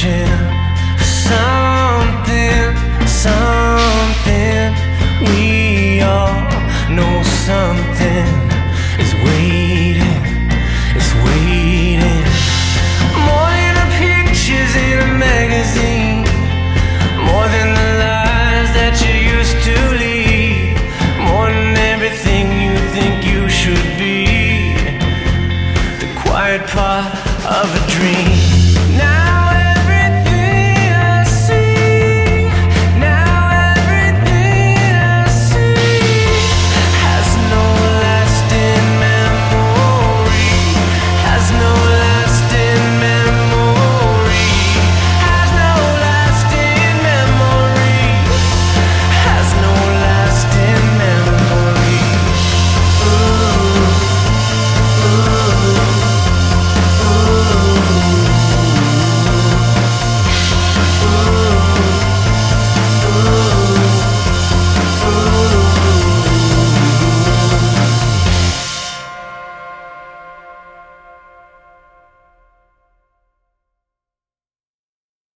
passion